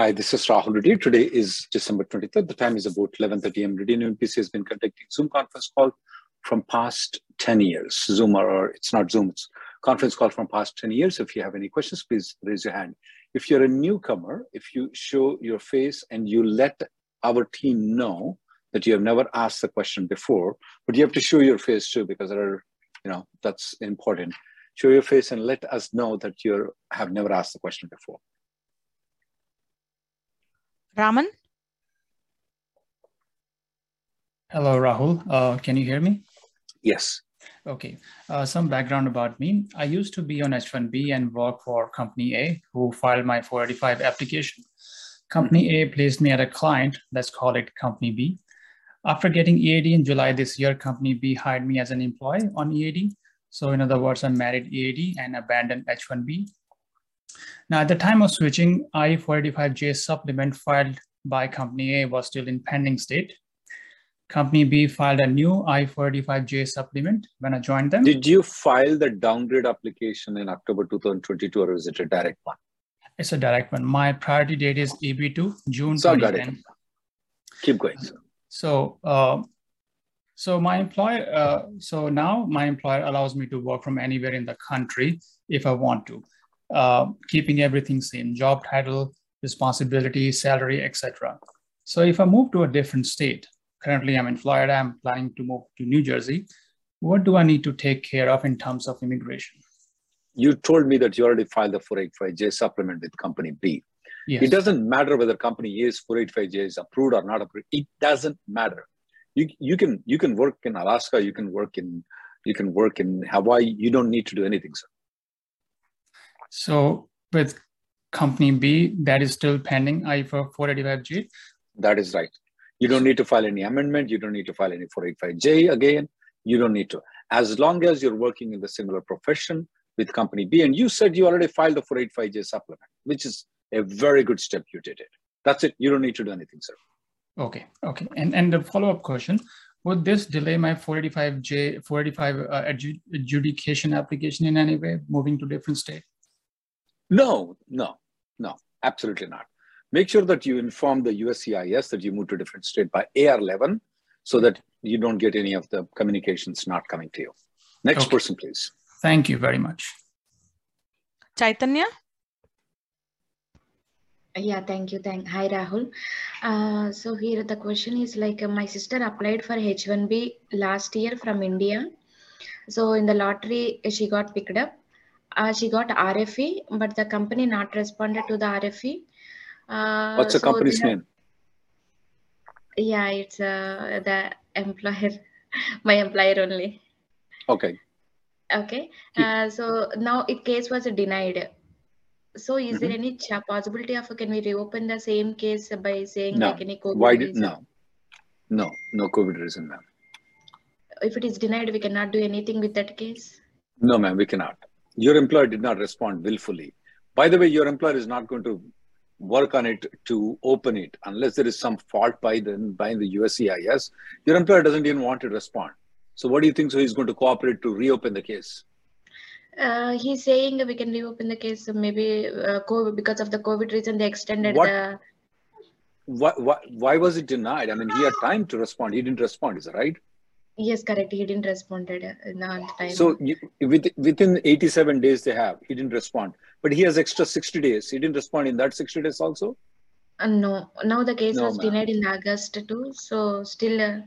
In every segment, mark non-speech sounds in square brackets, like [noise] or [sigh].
Hi, this is Rahul Reddy. Today is December 23rd. The time is about 11.30 am. Reddy and PC has been conducting Zoom conference call from past 10 years. Zoom or it's not Zoom, it's conference call from past 10 years. If you have any questions, please raise your hand. If you're a newcomer, if you show your face and you let our team know that you have never asked the question before, but you have to show your face too because there are, you know, that's important. Show your face and let us know that you have never asked the question before. Raman? Hello, Rahul. Uh, can you hear me? Yes. Okay. Uh, some background about me. I used to be on H1B and work for Company A, who filed my 485 application. Company A placed me at a client, let's call it Company B. After getting EAD in July this year, Company B hired me as an employee on EAD. So, in other words, I married EAD and abandoned H1B now, at the time of switching, I-485J supplement filed by Company A was still in pending state. Company B filed a new I-485J supplement when I joined them. Did you file the downgrade application in October 2022 or is it a direct one? It's a direct one. My priority date is EB2, June so 2010. Keep going. Sir. So, uh, so my employer, uh, so now my employer allows me to work from anywhere in the country if I want to uh, keeping everything same job title responsibility salary etc so if i move to a different state currently i'm in florida i'm planning to move to new jersey what do i need to take care of in terms of immigration? You told me that you already filed the 485j supplement with company b. Yes. it doesn't matter whether company a's 485j is approved or not approved. It doesn't matter. You, you can you can work in alaska you can work in you can work in hawaii. You don't need to do anything sir so with company B, that is still pending I for 485J? That is right. You don't need to file any amendment. You don't need to file any 485J again. You don't need to. As long as you're working in the similar profession with company B, and you said you already filed the 485J supplement, which is a very good step you did it. That's it. You don't need to do anything, sir. Okay. Okay. And and the follow-up question, would this delay my 485J, 485 uh, adjudication application in any way, moving to different state? No, no, no, absolutely not. Make sure that you inform the USCIS that you move to a different state by AR11 so that you don't get any of the communications not coming to you. Next okay. person, please. Thank you very much. Chaitanya? Yeah, thank you. Thank. Hi, Rahul. Uh, so here the question is like uh, my sister applied for H1B last year from India. So in the lottery, she got picked up uh, she got RFE, but the company not responded to the RFE. Uh, What's the so company's name? Yeah, it's uh, the employer, [laughs] my employer only. Okay. Okay. Uh, so now it case was denied. So is mm-hmm. there any possibility of can we reopen the same case by saying no. like any COVID Why did, no. No, no COVID reason, ma'am. If it is denied, we cannot do anything with that case? No, ma'am, we cannot your employer did not respond willfully. By the way, your employer is not going to work on it to open it unless there is some fault by the by the USCIS. Your employer doesn't even want to respond. So, what do you think? So, he's going to cooperate to reopen the case. Uh, he's saying we can reopen the case. Maybe uh, COVID, because of the COVID reason, they extended what, the. Why, why, why was it denied? I mean, he had time to respond. He didn't respond. Is that right? Yes, correct. He didn't respond at the time. So you, within 87 days they have, he didn't respond. But he has extra 60 days. He didn't respond in that 60 days also? Uh, no. Now the case no, was denied in August too. So still uh,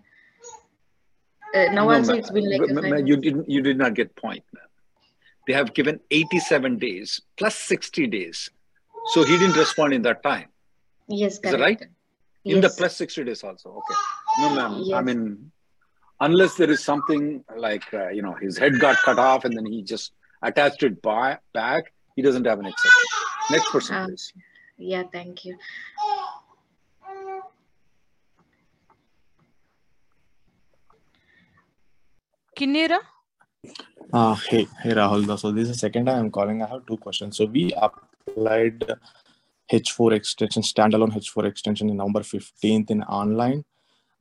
Uh, now No, also it's been like Ma- ma- you didn't you did not get point, ma'am. They have given 87 days plus 60 days. So he didn't respond in that time. Yes, correct. Is it right? In the plus 60 days also. Okay. No, ma'am. I mean, unless there is something like, uh, you know, his head got cut off and then he just attached it by, back, he doesn't have an exception. Next person, Ah. please. Yeah, thank you. Kinnera? Uh, hey, hey Rahul. So this is the second time I'm calling. I have two questions. So we applied H4 extension, standalone H4 extension in November 15th in online.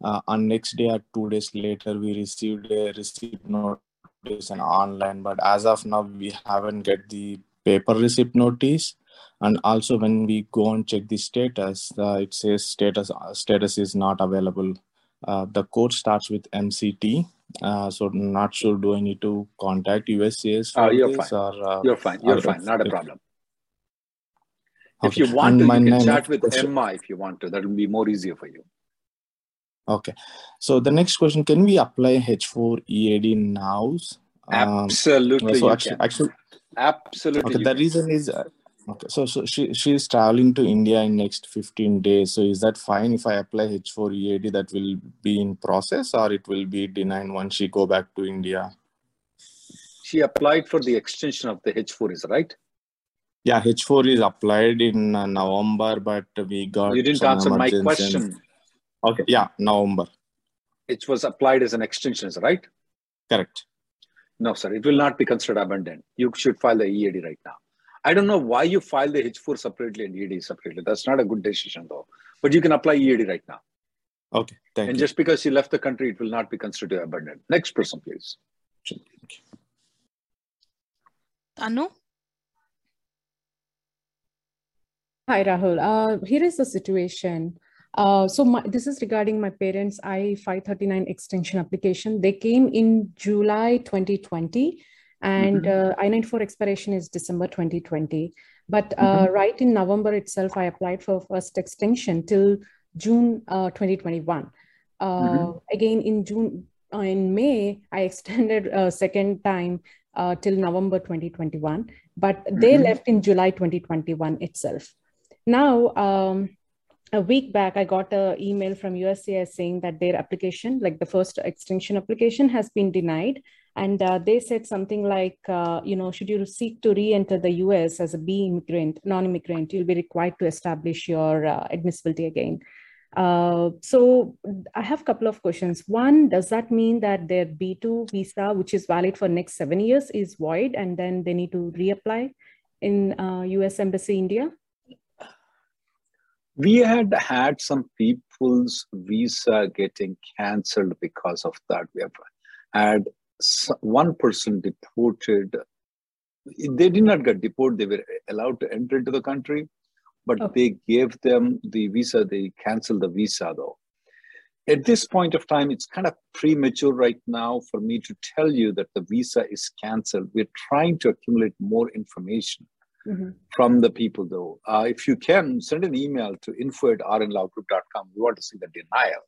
Uh, and next day or two days later, we received a receipt notice and online. But as of now, we haven't get the paper receipt notice. And also when we go and check the status, uh, it says status uh, status is not available. Uh, the code starts with MCT. Uh, so not sure do I need to contact USCIS Uh, for you're this fine. or uh, You're fine. You're fine. Not a if- problem. If okay. you want And to, you can chat with question- Emma if you want to. That will be more easier for you. Okay. So the next question: Can we apply H4 EAD now? Um, Absolutely, so actually, actually, Absolutely. okay. The reason is uh, okay. So so she she's traveling to India in next 15 days. So is that fine if I apply H4 EAD? That will be in process, or it will be denied once she go back to India? She applied for the extension of the H4, is right? Yeah, H4 is applied in uh, November, but we got You didn't answer my question. Okay, yeah, November. It was applied as an extension, is right? Correct. No, sir. It will not be considered abandoned. You should file the EAD right now. I don't know why you file the H4 separately and EAD separately. That's not a good decision, though. But you can apply EAD right now. Okay, thank and you. just because you left the country, it will not be considered abandoned. Next person, please. Thank you. Anu? Hi, Rahul. Uh, here is the situation. Uh, so my, this is regarding my parents' I-539 extension application. They came in July 2020 and uh, I-94 expiration is December 2020. But uh, right in November itself, I applied for first extension till June uh, 2021. Uh, Mhm. Again, in June, in May, I extended a second time uh, till November 2021, but they Mhm. left in July 2021 itself. Now, um, a week back, I got an email from USCIS saying that their application, like the first extension application, has been denied. And uh, they said something like, uh, you know, should you seek to re-enter the US as a B immigrant, non-immigrant, you'll be required to establish your uh, admissibility again. Uh, so I have a couple of questions. One, does that mean that their B2 visa, which is valid for next seven years, is void and then they need to reapply in uh, US Embassy India? We had had some people's visa getting cancelled because of that. We have had one person deported. They did not get deported, they were allowed to enter into the country, but Okay. they gave them the visa, they canceled the visa though. At this point of time, it's kind of premature right now for me to tell you that the visa is canceled. We're trying to accumulate more information Mhm. from the people though. Uh, if you can, send an email to info at rnlawgroup.com. We want to see the denial.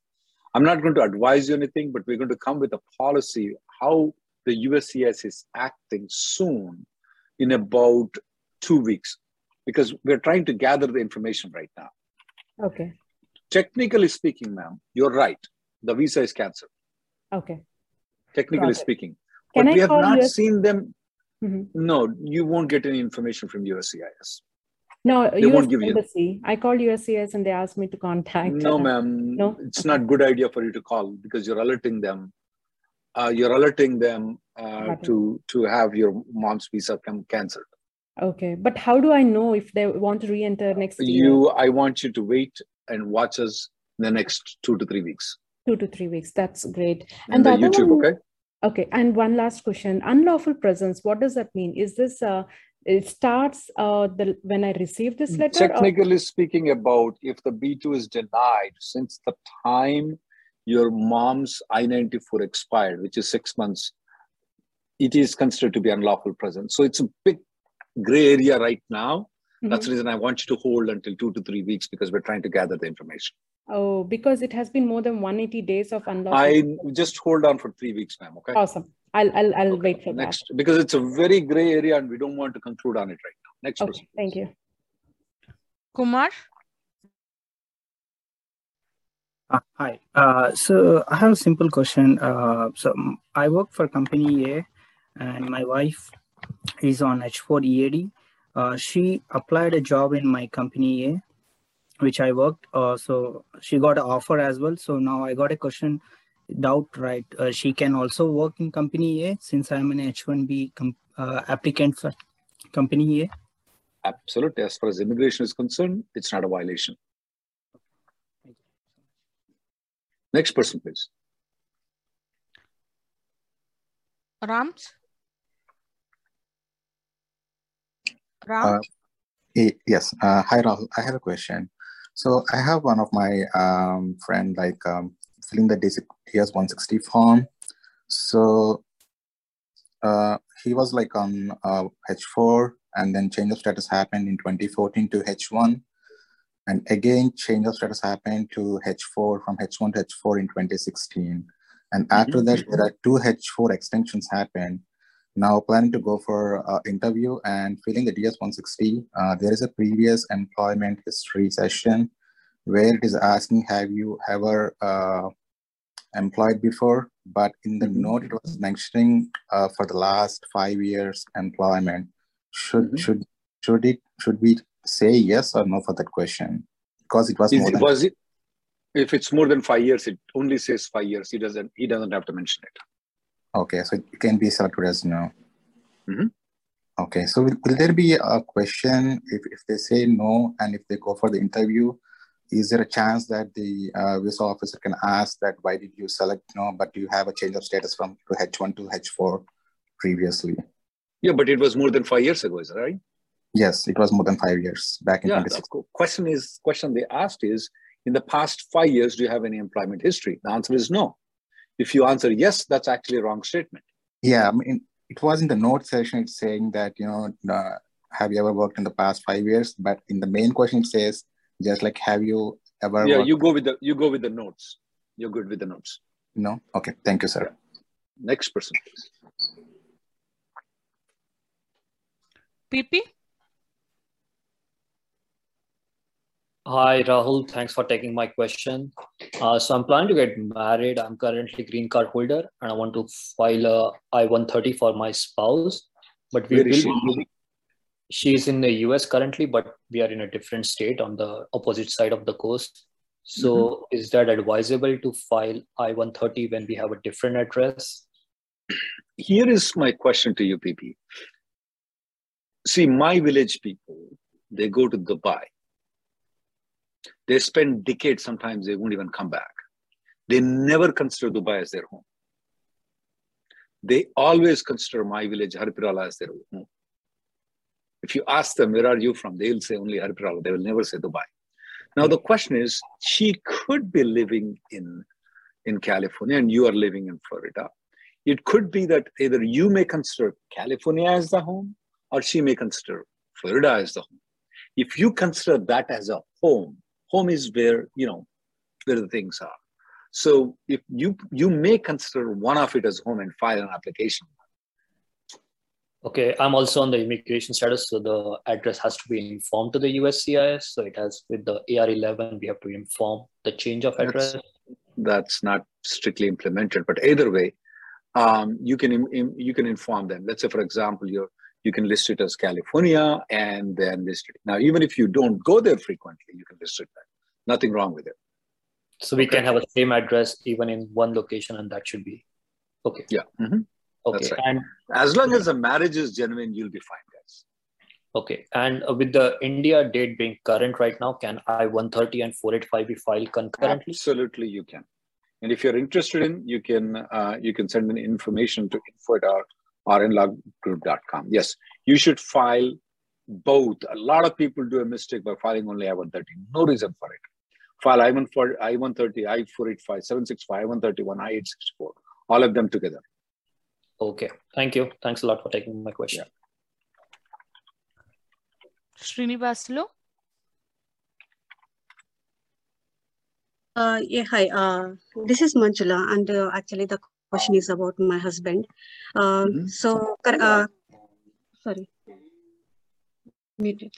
I'm not going to advise you anything, but we're going to come with a policy how the USCIS is acting soon in about two weeks because we're trying to gather the information right now. Okay, Technically speaking, ma'am, you're right. The visa is canceled, okay. technically speaking. Can but I we have not US seen them. Mhm. No, you won't get any information from USCIS. No, They US won't give you- I called USCIS and they asked me to contact. No, uh, ma'am. No? It's Okay. not good idea for you to call because you're alerting them. Uh, you're alerting them uh, to to have your mom's visa come cancelled. Okay, but how do I know if they want to re-enter next year? You, I want you to wait and watch us the next two to three weeks. Two to three weeks. That's great. And, And the the other YouTube, one- okay? Okay, and one last question. Unlawful presence, what does that mean? Is this uh it starts uh the when I receive this letter? or- Technically speaking, about if the B2 is denied since the time your mom's I 94 expired, which is six months, it is considered to be unlawful presence. So it's a big gray area right now. Mm-hmm. That's the reason I want you to hold until two to three weeks because we're trying to gather the information. Oh, because it has been more than 180 days of unlawful. I just hold on for three weeks, ma'am. Okay. Awesome. I'll I'll, I'll Okay. wait for that. Next, because it's a very gray area and we don't want to conclude on it right now. Next that. person. Okay, thank you. Kumar, Uh, hi. Uh, so I have a simple question. Uh, so I work for company A, and my wife is on H4 EAD. Uh, she applied a job in my company A, which I worked. Uh, so she got an offer as well. So now I got a question, doubt, right? Uh, she can also work in company A since I'm an H1B com- uh, applicant for company A. Absolutely. As far as immigration is concerned, it's not a violation. Next person, please. Rams. Ram, Uh, Eh, Yes. Uh, hi, Rahul. I have a question. So I have one of my um, friend like um, filling the DS 160 form. So uh, he was like on uh, H4 and then change of status happened in 2014 to H1. And again, change of status happened to H4 from H1 to H4 in 2016. And after that, there are two H4 extensions happened now planning to go for uh, interview and filling the DS-160. Uh, there is a previous employment history session where it is asking, have you ever uh, employed before? But in the Mhm. note, it was mentioning uh, for the last five years employment. Should Mhm. should should it should we say yes or no for that question? Because it was Is, more than was it? If it's more than five years, it only says five years. He doesn't. He doesn't have to mention it. Okay, so it can be selected as no. Mhm. Okay, so will, will there be a question if, if they say no and if they go for the interview, is there a chance that the uh, visa officer can ask that why did you select no, but you have a change of status from to H1 to H4 previously? Yeah, but it was more than five years ago, is that right? Yes, it was more than five years back in Yeah. 2016. The question is question they asked is in the past five years, do you have any employment history? The answer is no. If you answer yes, that's actually a wrong statement. Yeah, I mean, it was in the note section, it's saying that, you know, uh, have you ever worked in the past five years? But in the main question, it says just like, have you ever yeah, worked? you go with the you go with the notes. You're good with the notes. No? Okay, thank you, sir. Next person, please. PP. Hi, Rahul. Thanks for taking my question. Uh, so I'm planning to get married. I'm currently green card holder, and I want to file a I-130 for my spouse. But we Where will she? moving. She's in the US currently, but we are in a different state on the opposite side of the coast. So is that advisable to file I-130 when we have a different address? Here is my question to you, PP. See, my village people, they go to Dubai. They spend decades, sometimes they won't even come back. They never consider Dubai as their home. They always consider my village, Haripirala, as their home. If you ask them, where are you from? They'll say only Haripirala. They will never say Dubai. Now, the question is, she could be living in, in California and you are living in Florida. It could be that either you may consider California as the home or she may consider Florida as the home. If you consider that as a home, home is where, you know, where the things are. So if you you may consider one of it as home and file an application. Okay, I'm also on the immigration status, so the address has to be informed to the USCIS. So it has with the AR11, we have to inform the change of address. That's, that's not strictly implemented, but either way, um, you can you can inform them. Let's say, for example, you you can list it as California and then list it. Now, even if you don't go there frequently, you can list it there. Nothing wrong with it. So we Okay. can have a same address even in one location, and that should be okay. Yeah. Mhm. Okay, right. and As long as the marriage is genuine, you'll be fine, guys. okay, and uh, with the India date being current right now, can I 130 and 485 be filed concurrently? Absolutely, you can. And if you're interested in, you can uh, you can send an information to info at our rnlawgroup.com. Yes, you should file both. A lot of people do a mistake by filing only I-130. No reason for it. File I-1 for I-130, I-485, 765, I-131, I-864, all of them together. Okay, thank you. Thanks a lot for taking my question. Srinivasulu. Uh, yeah, hi. Uh, this is Manjula, and uh, actually the question is about my husband. Uh, Mhm. So, uh, sorry. Muted.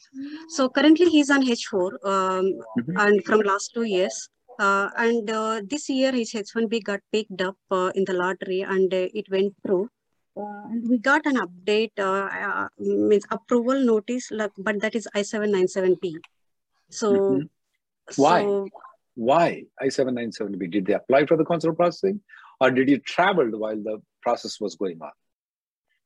So currently he's on H4, um, Mhm. and from last two years. Uh, and uh, this year his H1B got picked up uh, in the lottery, and uh, it went through. Uh, and we got an update, uh, uh, means approval notice, like, but that is I797B. So, Mhm. Why? so Why I-797B? Did they apply for the consular processing or did you travel while the process was going on?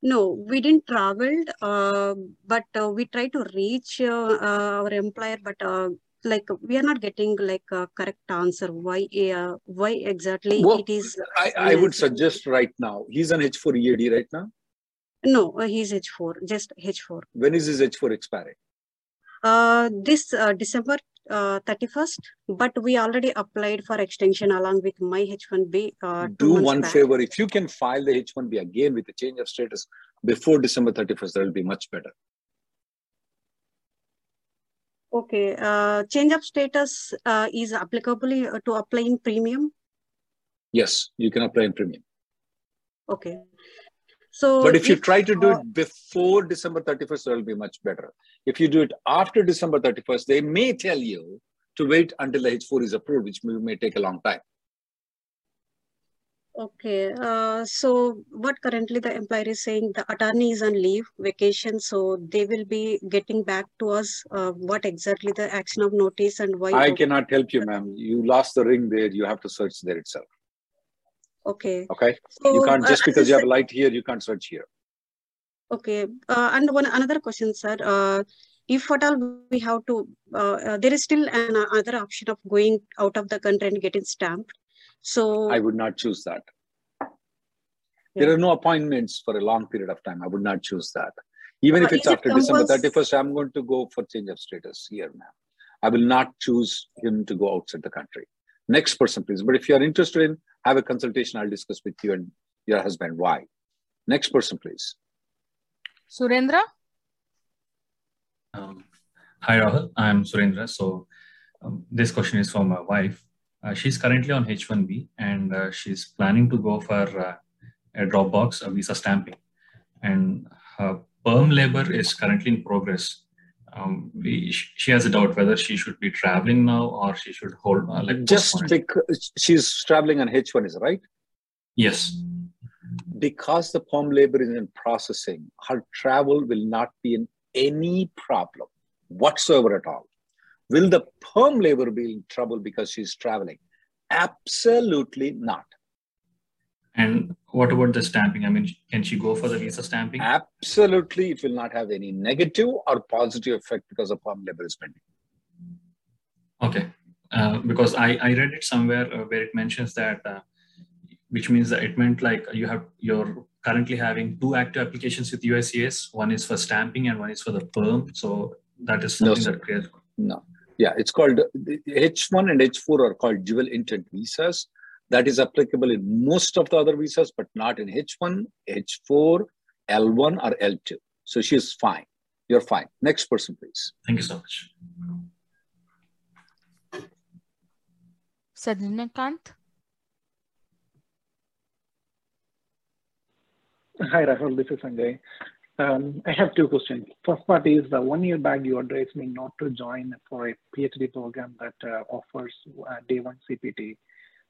No, we didn't travel, uh, but uh, we tried to reach uh, uh, our employer, but uh, like we are not getting like a correct answer. Why, uh, why exactly Well, it is? I, I would suggest right now, he's on H4 EAD right now. No, uh, he's H4, just H4. When is his H4 expiring? Uh, this uh, December uh, 31st, but we already applied for extension along with my H1B. Uh, Do one back. favor. If you can file the H1B again with a change of status before December 31st, that will be much better. Okay, uh, change of status uh, is applicable uh, to apply in premium. Yes, you can apply in premium. Okay. So, But if you try to do uh, it before December 31st, that will be much better. If you do it after December 31st, they may tell you to wait until the H4 is approved, which may, may take a long time. Okay, uh, so what currently the employer is saying, the attorney is on leave, vacation, so they will be getting back to us, uh, what exactly the action of notice and why. I cannot help you, ma'am. You lost the ring there. You have to search there itself. Okay. Okay. You can't uh, just because I you have a light here, you can't search here. Okay, uh, and one another question, sir. Uh, if at all we have to, uh, uh, there is still an uh, other option of going out of the country and getting stamped. So, I would not choose that. There are no appointments for a long period of time. I would not choose that. Even if Uh, it's is it after December 31st, I'm going to go for change of status here, ma'am. I will not choose him to go outside the country. Next person, please. But if you are interested in, have a consultation. I'll discuss with you and your husband why. Next person, please. Surendra. Um, hi, Rahul. I'm Surendra. So, um, this question is for my wife. Uh, she's currently on H1B and uh, she's planning to go for uh, a Dropbox, a visa stamping. And her perm labor is currently in progress. Um, we, she has a doubt whether she should be traveling now or she should hold, uh, like, Just postpone because she's traveling on H1, is right? Yes. Because the perm labor is in processing, her travel will not be in any problem whatsoever at all. Will the perm labor be in trouble because she's traveling? Absolutely not. And what about the stamping? I mean, can she go for the visa stamping? Absolutely, it will not have any negative or positive effect because the perm labor is pending. Okay, uh, because I, I read it somewhere uh, where it mentions that, uh, which means that it meant like you have you're currently having two active applications with USCIS. One is for stamping and one is for the perm. So that is No, something sir. that creates. No. Yeah, it's called H1 and H4 are called dual intent visas. That is applicable in most of the other visas, but not in H1, H4, L1, or L2. So she's fine. You're fine. Next person, please. Thank you so much. Sadrinakant. Hi, Rahul. This is Sanjay. Um, I have two questions. First part is uh, one year back, you advised me not to join for a PhD program that uh, offers uh, day one CPT.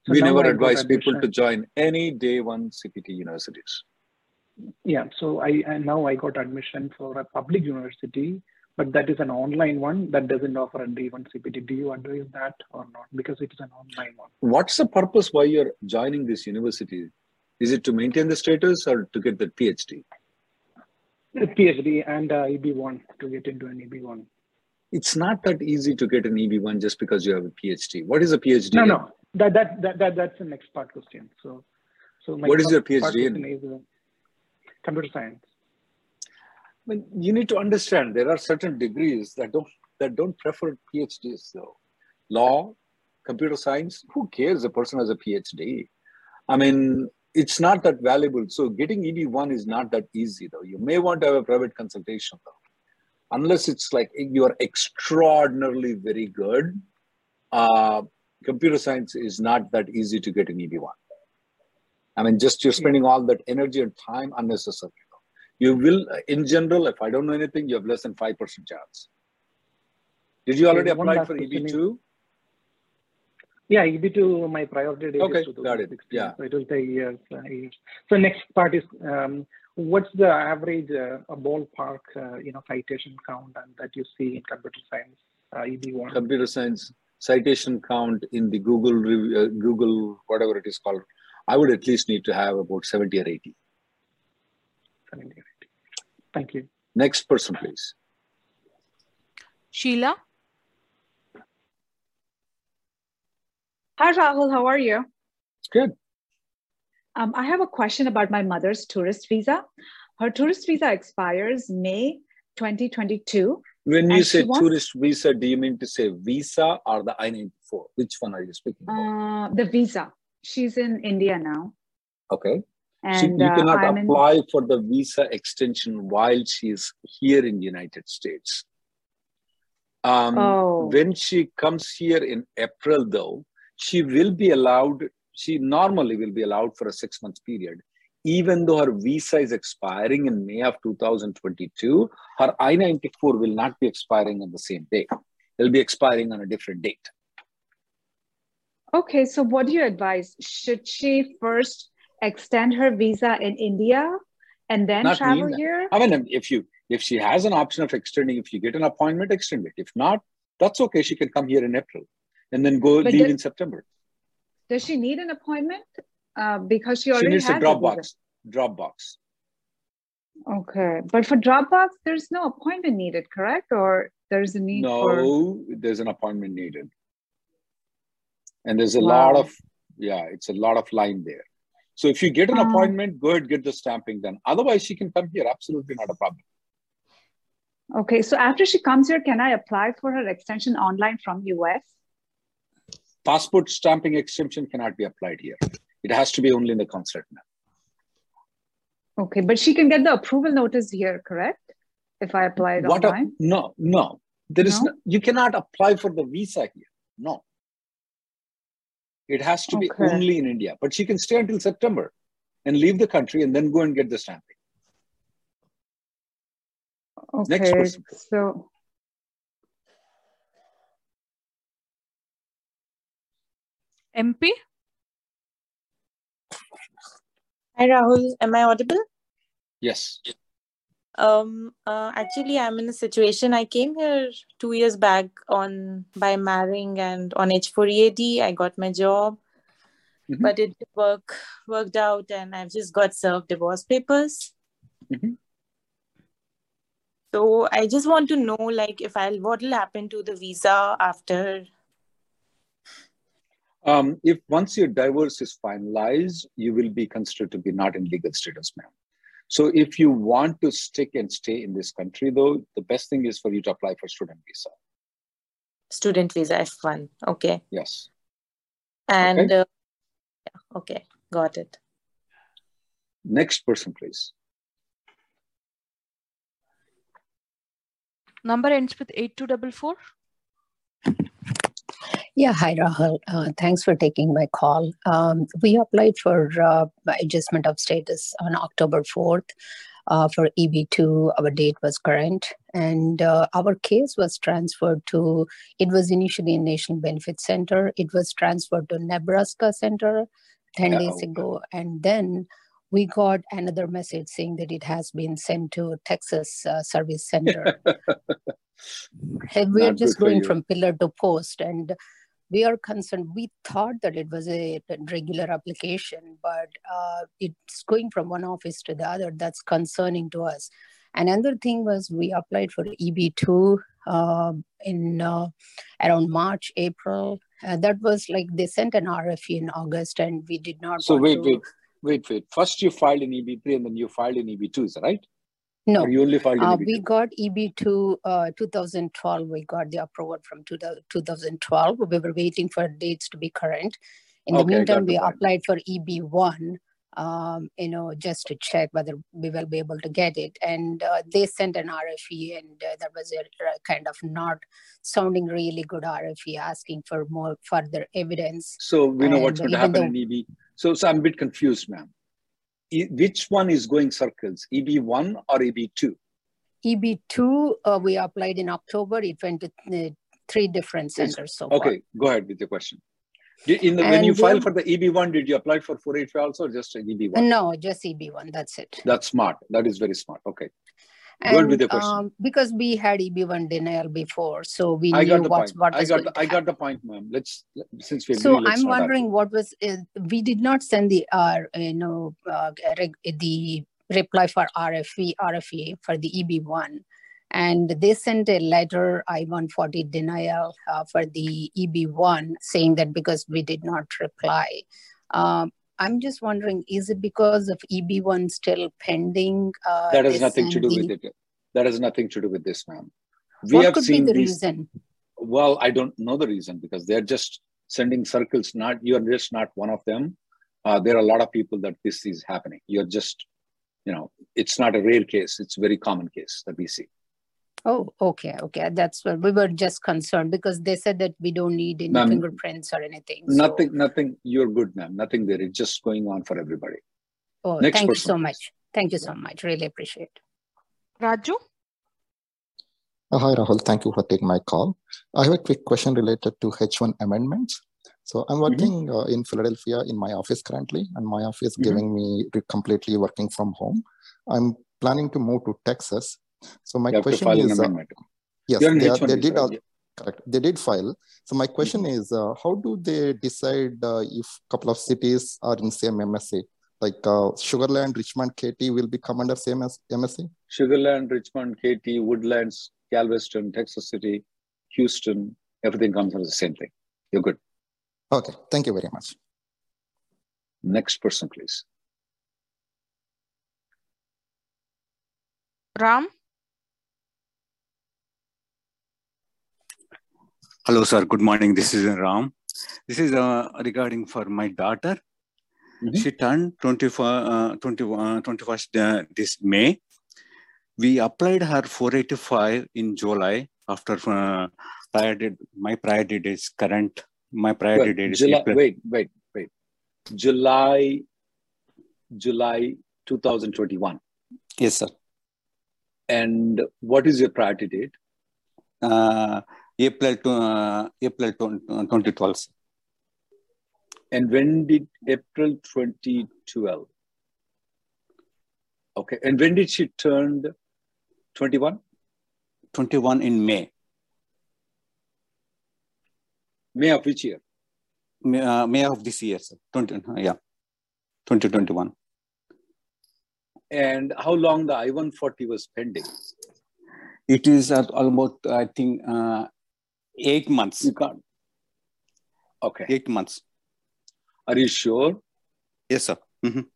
So we never I advise people to join any day one CPT universities. Yeah, so I and now I got admission for a public university, but that is an online one that doesn't offer a day one CPT. Do you advise that or not? Because it is an online one. What's the purpose why you're joining this university? Is it to maintain the status or to get the PhD? A PhD and uh, EB1 to get into an EB1. It's not that easy to get an EB1 just because you have a PhD. What is a PhD? No, in? no, that, that that that that's the next part question. So, so my What is your PhD in? is uh, computer science. I mean, you need to understand there are certain degrees that don't that don't prefer PhDs. So, law, computer science, who cares? A person has a PhD. I mean, it's not that valuable. So, getting EB1 is not that easy, though. You may want to have a private consultation, though. unless it's like you are extraordinarily very good, uh, computer science is not that easy to get an EB1. I mean, just you're spending all that energy and time unnecessarily. You will, in general, if I don't know anything, you have less than 5% chance. Did you already apply for question is- EB2? Yeah, EB2, my priority date Okay, is got it. 2016. Yeah. So it will take years. Uh, years. So next part is, um, what's the average uh, a ballpark, uh, you know, citation count and that you see in computer science, uh, EB1? Computer science citation count in the Google, uh, Google, whatever it is called, I would at least need to have about 70 or 80. 70, or 80. Thank you. Next person, please. Sheila. Hi, Rahul. How are you? Good. Um, I have a question about my mother's tourist visa. Her tourist visa expires May 2022. When you say she wants- tourist visa, do you mean to say visa or the I-94? Which one are you speaking about? Uh, the visa. She's in India now. Okay. She, And you uh, cannot I'm in- apply for the visa extension while she is here in the United States. Um, Oh. When she comes here in April, though, she will be allowed, she normally will be allowed for a six month period. Even though her visa is expiring in May of 2022, her I 94 will not be expiring on the same day. It'll be expiring on a different date. Okay, so what do you advise? Should she first extend her visa in India and then Not travel mean here? I mean, if you if she has an option of extending, if you get an appointment, extend it. If not, that's okay. She can come here in April and then go But leave the- in September. Does she need an appointment? Uh, because she already She needs a has visa. Dropbox. Dropbox. Okay, but for Dropbox, there's no appointment needed, correct? Or there's a need for? No, there's an appointment needed. And there's a lot of yeah, it's a lot of line there. So if you get an Um, appointment, go ahead, get the stamping done. Otherwise, she can come here. Absolutely not a problem. Okay, so after she comes here, can I apply for her extension online from US? Passport stamping exemption cannot be applied here. It has to be only in the consulate now. Okay, but she can get the approval notice here, correct? If I apply it What a- no, no. There is No? no, you cannot apply for the visa here. No. It has to be only in India. But she can stay until September and leave the country and then go and get the stamping. Next Okay, so MP. Hi Rahul, am I audible? Yes. Um, uh, actually, I'm in a situation. I came here two years back on by marrying and on H4EAD. I got my job, Mhm. but it work worked out, and I've just got served divorce papers. Mhm. So I just want to know, like, if I'll what will happen to the visa after? Um, if once your divorce is finalized, you will be considered to be not in legal status, ma'am. So if you want to stick and stay in this country, though, the best thing is for you to apply for student visa. Student visa F1. Okay. Yes. And Okay. uh, yeah, okay, got it. Next person, please. Number ends with 8244. Yeah, hi Rahul. Uh, thanks for taking my call. Um, we applied for uh, adjustment of status on October 4th uh, for EB2. Our date was current, and uh, our case was transferred to, it was initially in National Benefit Center. It was transferred to Nebraska Center 10 days ago, and then we got another message saying that it has been sent to Texas uh, Service Center. [laughs] We are Not just going you. from pillar to post and we are concerned. We thought that it was a regular application but uh, it's going from one office to the other. That's concerning to us. Another thing was we applied for eb2 uh, in uh, around march april. Uh, that was like they sent an rfe in august and we did not So wait, to- wait, wait, wait. First you filed in EB3 and then you filed in EB2, is that right? No, you only filed uh, we got EB2 uh, 2012. We got the approval from two, 2012. We were waiting for dates to be current. In the Okay, meantime, we point. applied for EB1 um, you know, just to check whether we will be able to get it. And uh, they sent an RFE, and uh, that was a, a, kind of not sounding really good RFE, asking for more further evidence. So we know And what's going to happen though- in EB. So, so I'm a bit confused, ma'am. Which one is going circles, EB1 or EB2? EB2, uh, we applied in October. It went to uh, three different centers so far. Okay, go ahead with your question. In the, when you And filed for the EB1, did you apply for 485 also or just EB1? Uh, No, just EB1. That's it. That's smart. That is very smart. Okay. With And your question. um, because we had EB1 denial before, so we I knew got the what, I got going the, I got the point, ma'am. Let's since we So agree, let's I'm argue. wondering what was uh, we did not send the uh, you know uh, reg- the reply for RFE RFE for the EB1, and they sent a letter I-140 denial uh, for the EB1 saying that because we did not reply. Um, I'm just wondering, is it because of EB1 still pending? Uh, That has nothing to do with it. That has nothing to do with this, ma'am. We What have could be the these- reason? Well, I don't know the reason because they're just sending circles. Not you're just not one of them. Uh, there are a lot of people that this is happening. You're just, you know, it's not a rare case. It's a very common case that we see. Oh, okay, okay. That's what we were just concerned because they said that we don't need any fingerprints or anything. so- Nothing, nothing. You're good, ma'am. Nothing there. It's just going on for everybody. Oh, Next thank you so please. much. Thank you so much. Really appreciate. Raju? Uh, Hi, Rahul. Thank you for taking my call. I have a quick question related to H1 amendments. So I'm working uh, in Philadelphia in my office currently, and my office Mhm. giving me re- completely working from home. I'm planning to move to Texas. So my You question is, uh, yes, they, are- they did right? all, correct. They did file. So my question is, uh, how do they decide uh, if a couple of cities are in same MSA? Like uh, Sugarland, Richmond, Katy will become under same as MSA? Sugarland, Richmond, Katy, Woodlands, Galveston, Texas City, Houston, everything comes under the same thing. You're good. Okay, thank you very much. Next person, please. Ram? Hello, sir. Good morning. This is Ram. This is uh, regarding for my daughter. She turned 24, uh, 21, 21st uh, this May. We applied her 485 in July after uh, prior date, my priority date is current. My priority date is July, April. wait, wait, wait. July, July 2021. Yes, sir. And what is your priority date? Uh, April to uh, April 2012. sir. And when did April 2012? Okay. And when did she turn 21? 21 in May. May of which year? May, uh, May of this year, sir. 20, uh, yeah, 2021. And how long the I-140 was pending? It is at almost, I think, uh, eight months. You can't. Okay. Eight months. Are you sure? Yes, sir. Mhm.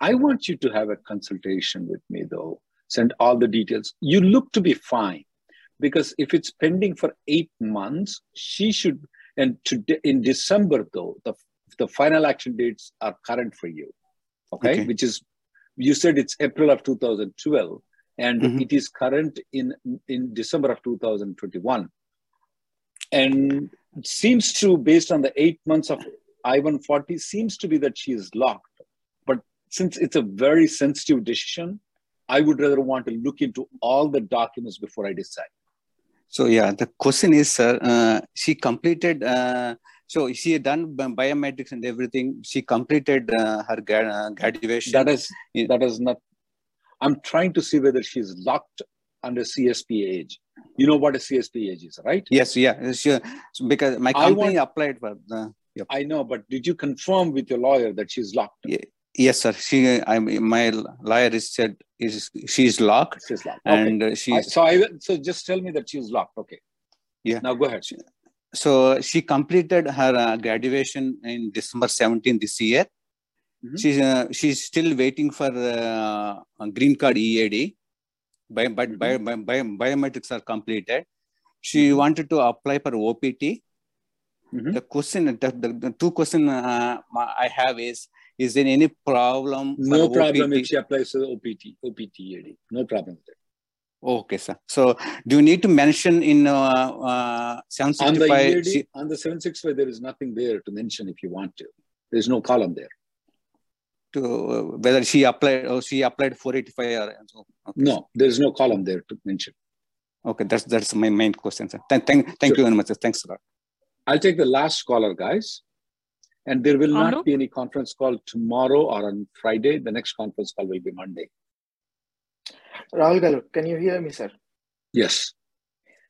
I want you to have a consultation with me, though. Send all the details. You look to be fine because if it's pending for eight months, she should. And today in December, though, the the final action dates are current for you. Okay, Okay. which is you said it's April of 2012, and Mhm. it is current in in December of 2021. And it seems to, based on the eight months of I-140, seems to be that she is locked. But since it's a very sensitive decision, I would rather want to look into all the documents before I decide. So yeah, the question is, sir, uh, she completed. Uh, so she had done bi- biometrics and everything. She completed uh, her uh, graduation. That is that is not. I'm trying to see whether she's locked under CSPA age. You know what a CSPA age is, right? Yes, yeah, sure. Because my company want- applied for. The, yep. I know, but did you confirm with your lawyer that she's locked? Yes, sir. She, I, my lawyer is said is she is locked, She's locked. and okay. uh, she so I so just tell me that she's locked. Okay. Yeah. Now go ahead. So she completed her uh, graduation in December 17 this year. She's uh, she's still waiting for uh, a green card EAD, by, but bio, bio, bio, biometrics are completed. She wanted to apply for OPT. The question, the, the, the two question uh, I have is, is there any problem? No problem OPT? if she applies to the OPT, OPT EAD. No problem with it. Okay, sir. So do you need to mention in uh, uh, On the 765? EAD, C- on the 765, there is nothing there to mention if you want to. There's no column there. To uh, whether she applied or she applied 485 or so. Okay. No, there's no column there to mention. Okay, that's that's my main question, sir. Thank, thank, thank you very much. Sir. Thanks a lot. I'll take the last caller, guys. And there will not Hello? be any conference call tomorrow or on Friday. The next conference call will be Monday. Rahul Galu, can you hear me, sir? Yes.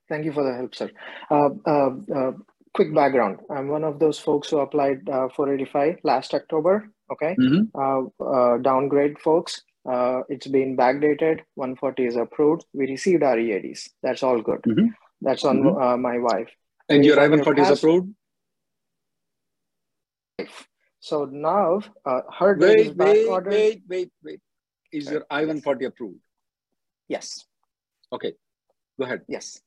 Thank you for the help, sir. Uh, uh, uh, quick background. I'm one of those folks who applied uh, 485 last October. Okay. Mhm. Uh, uh, downgrade folks. Uh, it's been backdated. 140 is approved. We received our EADs. That's all good. Mhm. That's on Mhm. uh, my wife. And your Based on I-140 is approved? So now uh, her date is Wait, back wait, ordered. wait, wait, wait. Is your I-140 approved? Yes. Okay. Go ahead. Yes.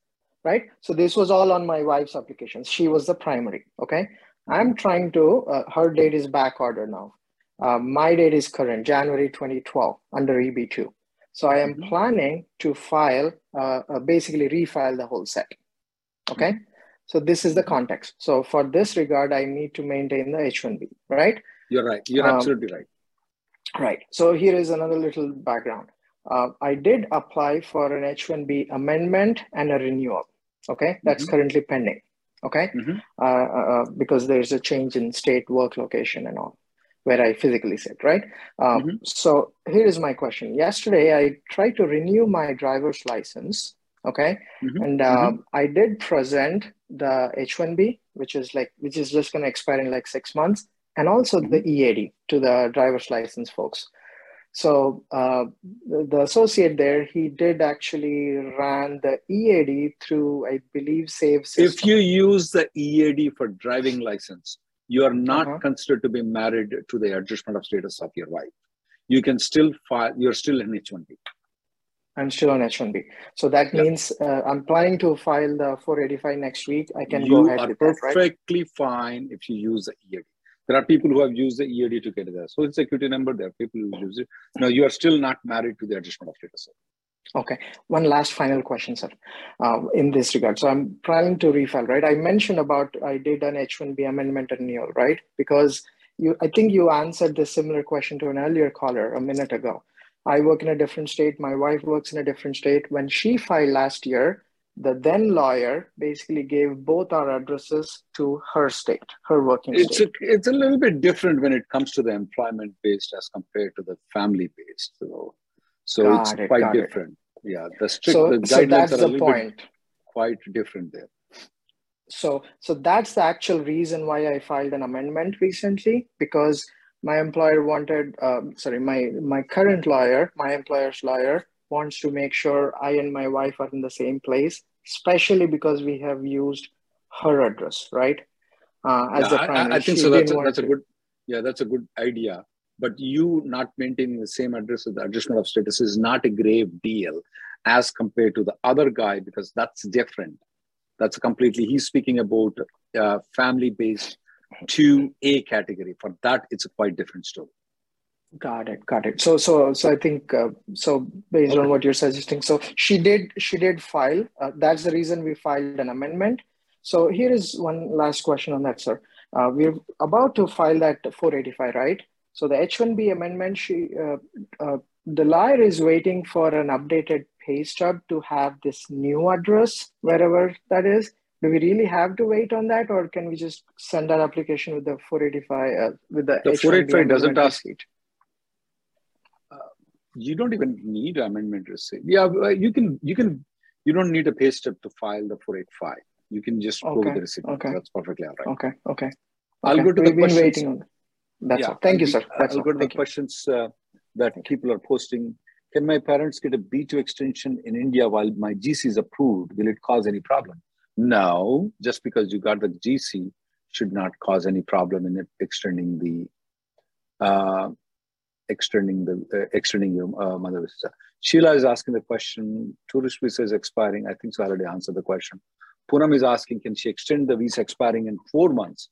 Right. So this was all on my wife's application. She was the primary. Okay. I'm trying to, uh, her date is back order now. Uh, my date is current, January 2012, under EB2. So I am planning to file, uh, uh, basically refile the whole set. Okay. So this is the context. So for this regard, I need to maintain the H1B, right? You're right. You're Um, absolutely right. Right. So here is another little background. Uh, I did apply for an H1B amendment and a renewal. Okay, that's Mhm. currently pending. Okay, Mhm. uh, uh, because there's a change in state work location and all, where I physically sit. Right. Um, Mhm. So here is my question. Yesterday, I tried to renew my driver's license. Okay, Mhm. and um, I did present the H1B, which is like which is just going to expire in like six months, and also the EAD to the driver's license folks. So uh, the, the associate there, he did actually ran the EAD through, I believe, Save System. If you use the EAD for driving license, you are not Uh-huh. considered to be married to the adjustment of status of your wife. You can still file, you're still in H1B. I'm still on H1B. So that means uh, I'm planning to file the 485 next week. I can you go ahead with that, right? perfectly fine if you use the EAD. There are people who have used the EAD to get the social security number. There are people who use it. No, you are still not married to the adjustment of status. Okay. One last final question, sir, um, in this regard. So I'm planning to refile, right? I mentioned about I did an H1B amendment renewal, right? Because you, I think you answered this similar question to an earlier caller a minute ago. I work in a different state. My wife works in a different state. When she filed last year, the then lawyer basically gave both our addresses to her state, her working It's a, it's a little bit different when it comes to the employment based as compared to the family based. So, so Got it's it, quite got it. different. Yeah, the strict So- the so guidelines that's are a the point. quite different there. So, so that's the actual reason why I filed an amendment recently because my employer wanted, um, sorry, my my current lawyer, my employer's lawyer wants to make sure I and my wife are in the same place, especially because we have used her address, right, uh, as Yeah, the I- primary. I, I think She so. That's a, that's a good. Yeah, that's a good idea. But you not maintaining the same address with the adjustment of status is not a grave deal as compared to the other guy because that's different. That's completely. He's speaking about uh, family-based to A category. For that, it's a quite different story. Got it. Got it. So, so, so I think uh, so. Based on what you're suggesting, so she did. She did file. Uh, that's the reason we filed an amendment. So here is one last question on that, sir. Uh, we're about to file that 485, right? So the H1B amendment. She, uh, uh, the lawyer is waiting for an updated pay stub to have this new address wherever that is. Do we really have to wait on that, or can we just send that application with the 485 uh, with the, The H1B 485 doesn't ask. receipt? You don't even need amendment receipt. Yeah, you can. You can. You don't need a pay stub to file the 485. You can just go with the receipt. okay. That's perfectly all right. Okay, okay. I'll Okay, go to We've the questions. That's Yeah, all. Thank I'll you, sir. That's I'll all. go to the you. questions uh, that people are posting. Can my parents get a B2 extension in India while my GC is approved? Will it cause any problem? No, just because you got the GC should not cause any problem in extending the uh, extending the uh, extending your uh, mother visa. Sheila is asking the question. Tourist visa is expiring. I think so. I already answered the question. Poonam is asking, can she extend the visa expiring in four months?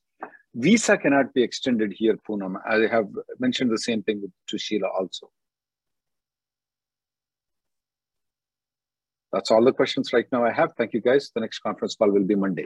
Visa cannot be extended here, Poonam. I have mentioned the same thing to Sheila also. That's all the questions right now I have. Thank you, guys. The next conference call will be Monday.